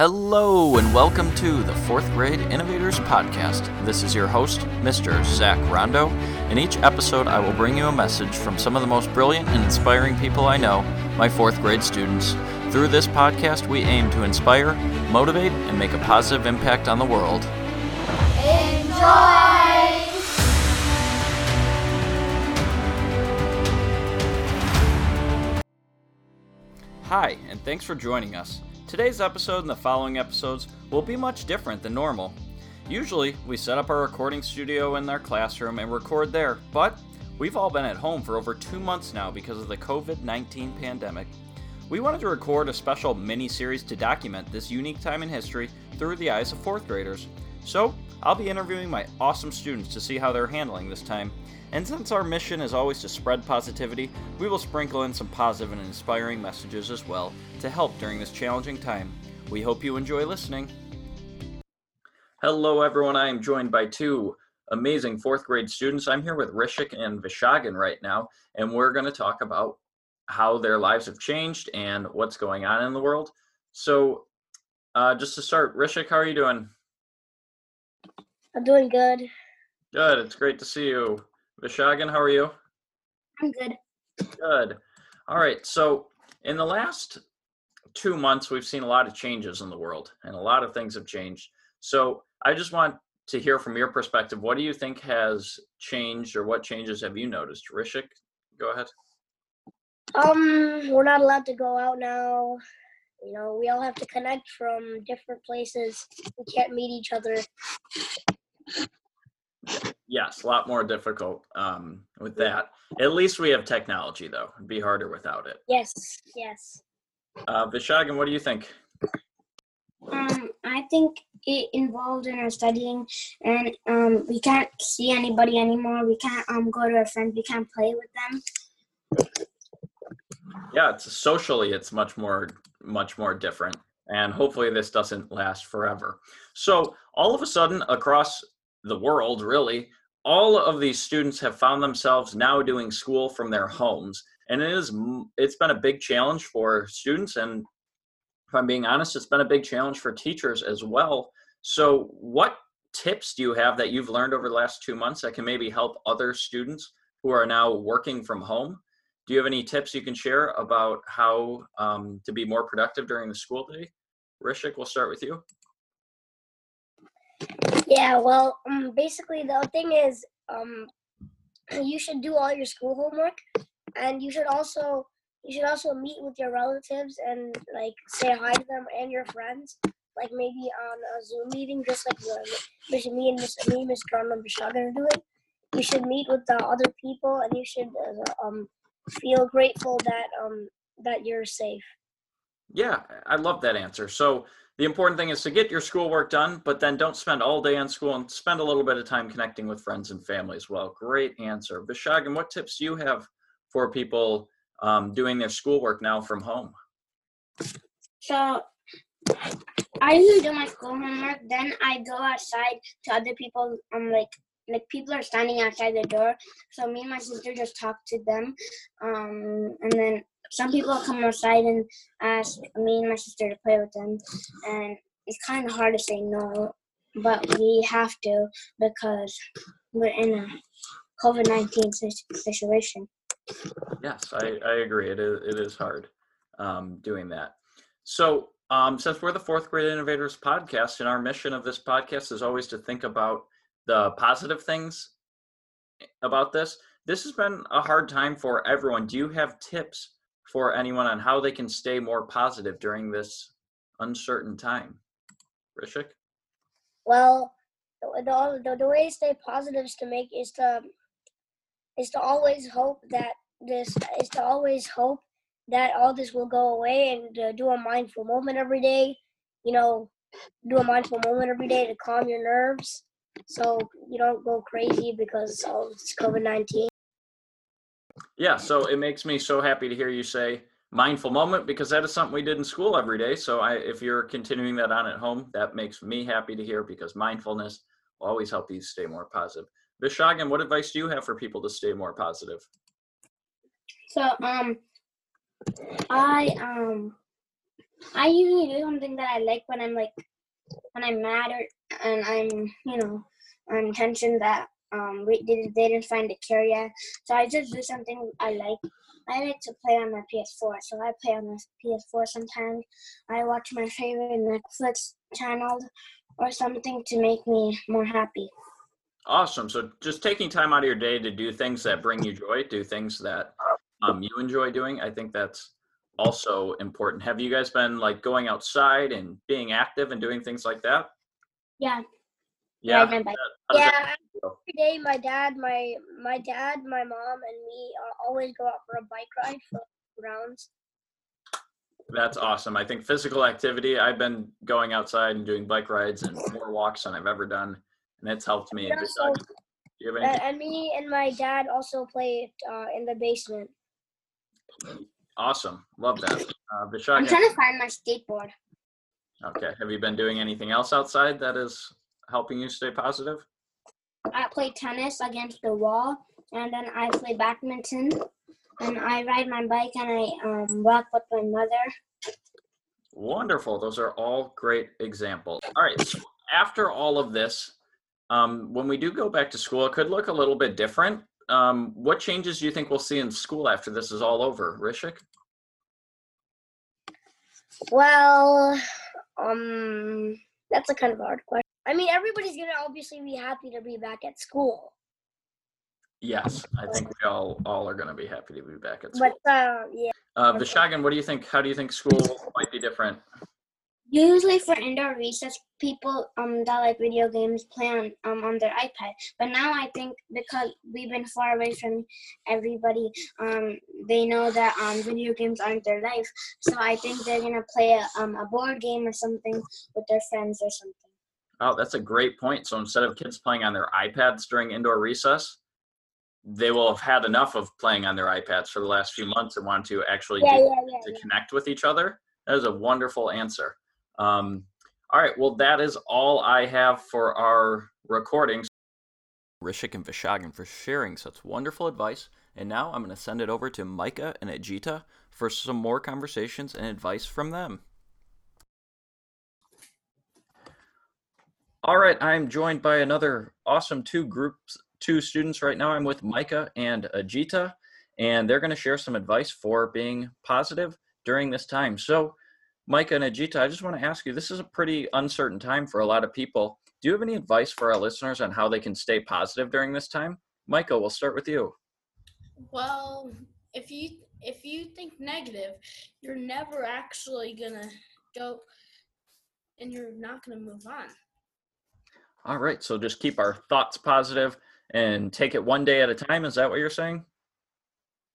Hello, and welcome to the Fourth Grade Innovators Podcast. This is your host, Mr. Zach Rondo. In each episode, I will bring you a message from some of the most brilliant and inspiring people I know, my fourth grade students. Through this podcast, we aim to inspire, motivate, and make a positive impact on the world. Enjoy! Hi, and thanks for joining us. Today's episode and the following episodes will be much different than normal. Usually, we set up our recording studio in our classroom and record there, but we've all been at home for over two months now because of the COVID 19 pandemic. We wanted to record a special mini series to document this unique time in history through the eyes of fourth graders. So, I'll be interviewing my awesome students to see how they're handling this time. And since our mission is always to spread positivity, we will sprinkle in some positive and inspiring messages as well to help during this challenging time. We hope you enjoy listening. Hello, everyone. I am joined by two amazing fourth grade students. I'm here with Rishik and Vishaagan right now, and we're going to talk about how their lives have changed and what's going on in the world. So, uh, just to start, Rishik, how are you doing? I'm doing good. Good. It's great to see you. Vishaagan, how are you? I'm good. Good. All right. So, in the last two months, we've seen a lot of changes in the world, and a lot of things have changed. So, I just want to hear from your perspective. What do you think has changed, or what changes have you noticed? Rishik, go ahead. Um, we're not allowed to go out now. You know, we all have to connect from different places. We can't meet each other. Yes, a lot more difficult um, with that. At least we have technology, though. It'd be harder without it. Yes, yes. Uh, Vishaagan, what do you think? Um, I think it involved in our studying, and um, we can't see anybody anymore. We can't um go to our friends. We can't play with them. Yeah, it's socially, it's much more, much more different, and hopefully this doesn't last forever. So all of a sudden, across the world, really, all of these students have found themselves now doing school from their homes, and it is it's been a big challenge for students, and if I'm being honest, it's been a big challenge for teachers as well. So, what tips do you have that you've learned over the last two months that can maybe help other students who are now working from home? Do you have any tips you can share about how um, to be more productive during the school day? Rishik, we'll start with you. Yeah, well, um, basically the thing is, um, you should do all your school homework, and you should also you should also meet with your relatives and like say hi to them and your friends, like maybe on a Zoom meeting, just like the, me and Miss me, Miss Garland and Vishaagan are doing. You should meet with the other people, and you should uh, um feel grateful that um that you're safe. Yeah, I love that answer. So, the important thing is to get your schoolwork done, but then don't spend all day on school and spend a little bit of time connecting with friends and family as well. Great answer. Vishaagan, what tips do you have for people um, doing their schoolwork now from home? So I usually do my school homework. Then I go outside to other people. Um, like like people are standing outside the door. So me and my sister just talk to them. Um, and then some people come outside and ask me and my sister to play with them. And it's kind of hard to say no, but we have to because we're in a COVID nineteen situation. Yes, I, I agree. It is, it is hard um, doing that. So, um, since we're the Fourth Grade Innovators podcast, and our mission of this podcast is always to think about the positive things about this, this has been a hard time for everyone. Do you have tips for anyone on how they can stay more positive during this uncertain time? Rishik? Well, the, the, the, way to stay positive is to make is to is to always hope that this is to always hope that all this will go away and uh, do a mindful moment every day. You know, do a mindful moment every day to calm your nerves so you don't go crazy because of COVID nineteen. Yeah, so it makes me so happy to hear you say mindful moment because that is something we did in school every day. So I, if you're continuing that on at home, that makes me happy to hear because mindfulness will always help you stay more positive. Vishaagan, what advice do you have for people to stay more positive? So um, I um, I usually do something that I like when I'm like when I'm mad or and I'm you know I'm tension that um we did they didn't find a cure yet. So I just do something I like. I like to play on my PS4, so I play on my PS4 sometimes. I watch my favorite Netflix channel or something to make me more happy. Awesome. So just taking time out of your day to do things that bring you joy, do things that um, you enjoy doing. I think that's also important. Have you guys been like going outside and being active and doing things like that? Yeah. Yeah. Bike. Yeah, every day my dad, my my dad, my mom, and me uh, always go out for a bike ride for rounds. That's awesome. I think physical activity, I've been going outside and doing bike rides and more walks than I've ever done. And it's helped me. Yeah, Just, so- Do you have And, and me and my dad also play uh, in the basement. Awesome. Love that. Uh, I'm trying to find my skateboard. okay. Have you been doing anything else outside that is helping you stay positive? I play tennis against the wall, and then I play badminton, and I ride my bike and I um, walk with my mother. Wonderful. Those are all great examples. All right. So after all of this, um, when we do go back to school, it could look a little bit different. Um, what changes do you think we'll see in school after this is all over, Rishik? Well, um, that's a kind of hard question. I mean, everybody's gonna obviously be happy to be back at school, Yes, I think we all all are going to be happy to be back at school. but uh, yeah, Uh, Vishaagan, what do you think? How do you think school might be different? Usually for indoor recess, people um that like video games play on um on their iPad. But now I think because we've been far away from everybody, um they know that um video games aren't their life. So I think they're gonna play a um a board game or something with their friends or something. Oh, that's a great point. So instead of kids playing on their iPads during indoor recess, they will have had enough of playing on their iPads for the last few months and want to actually yeah, do yeah, yeah. to yeah. connect with each other. That is a wonderful answer. Um, all right, well, that is all I have for our recordings. Rishik and Vishaagan for sharing such wonderful advice. And now I'm going to send it over to Micah and Ajita for some more conversations and advice from them. All right, I'm joined by another awesome two groups, two students right now. I'm with Micah and Ajita, and they're going to share some advice for being positive during this time. So, Micah and Ajita, I just want to ask you this is a pretty uncertain time for a lot of people. Do you have any advice for our listeners on how they can stay positive during this time? Micah, we'll start with you. Well, if you if you think negative, you're never actually gonna go, and you're not gonna move on. All right, so just keep our thoughts positive and take it one day at a time. Is that what you're saying?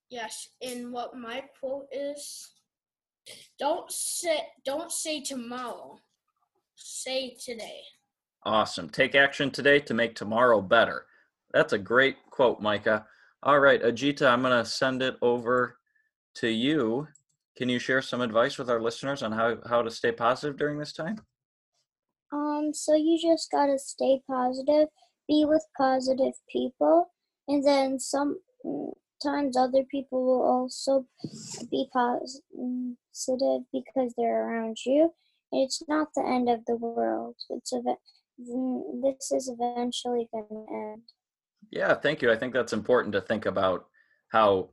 Yes, and what my quote is: Don't say don't say tomorrow, say today. Awesome. Take action today to make tomorrow better. That's a great quote, Micah. All right, Ajita, I'm going to send it over to you. Can you share some advice with our listeners on how, how to stay positive during this time? Um, so you just gotta stay positive, be with positive people, and then sometimes other people will also be positive because they're around you. It's not the end of the world. It's a, this is eventually gonna end. Yeah, thank you. I think that's important to think about how,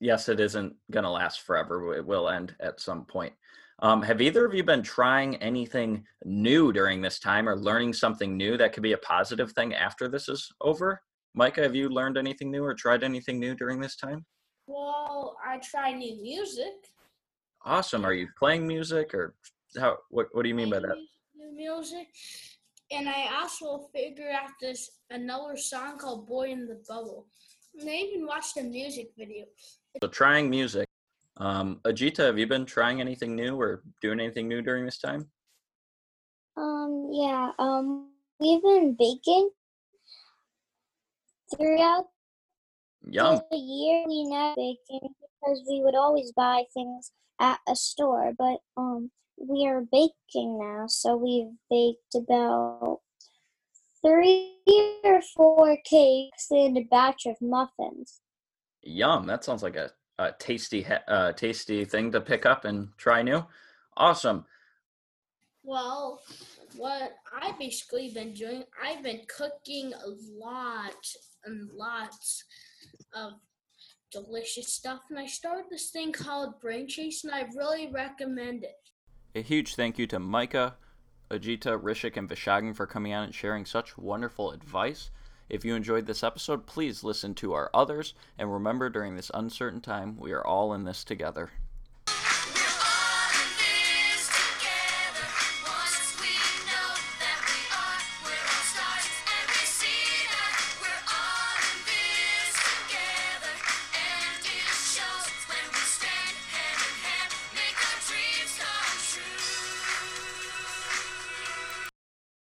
yes, it isn't going to last forever. It will end at some point. Um, have either of you been trying anything new during this time or learning something new that could be a positive thing after this is over? Micah, have you learned anything new or tried anything new during this time? Well, I try new music. Awesome. Are you playing music or how? What What do you mean by that? New music, and I also figured out this another song called "Boy in the Bubble." And I even watched a music video. So trying music. Um, Ajita, have you been trying anything new or doing anything new during this time? Um, yeah, um, we've been baking throughout Yum. the year. We never baking because we would always buy things at a store, but um, we are baking now, so we've baked about three or four cakes and a batch of muffins. Yum. That sounds like a, a tasty, uh, tasty thing to pick up and try new. Awesome. Well, what I've basically been doing, I've been cooking a lot and lots of delicious stuff, and I started this thing called Brain Chase, and I really recommend it. A huge thank you to Micah, Ajita, Rishik, and Vishaagan for coming on and sharing such wonderful advice. If you enjoyed this episode, please listen to our others, and remember during this uncertain time, we are all in this together.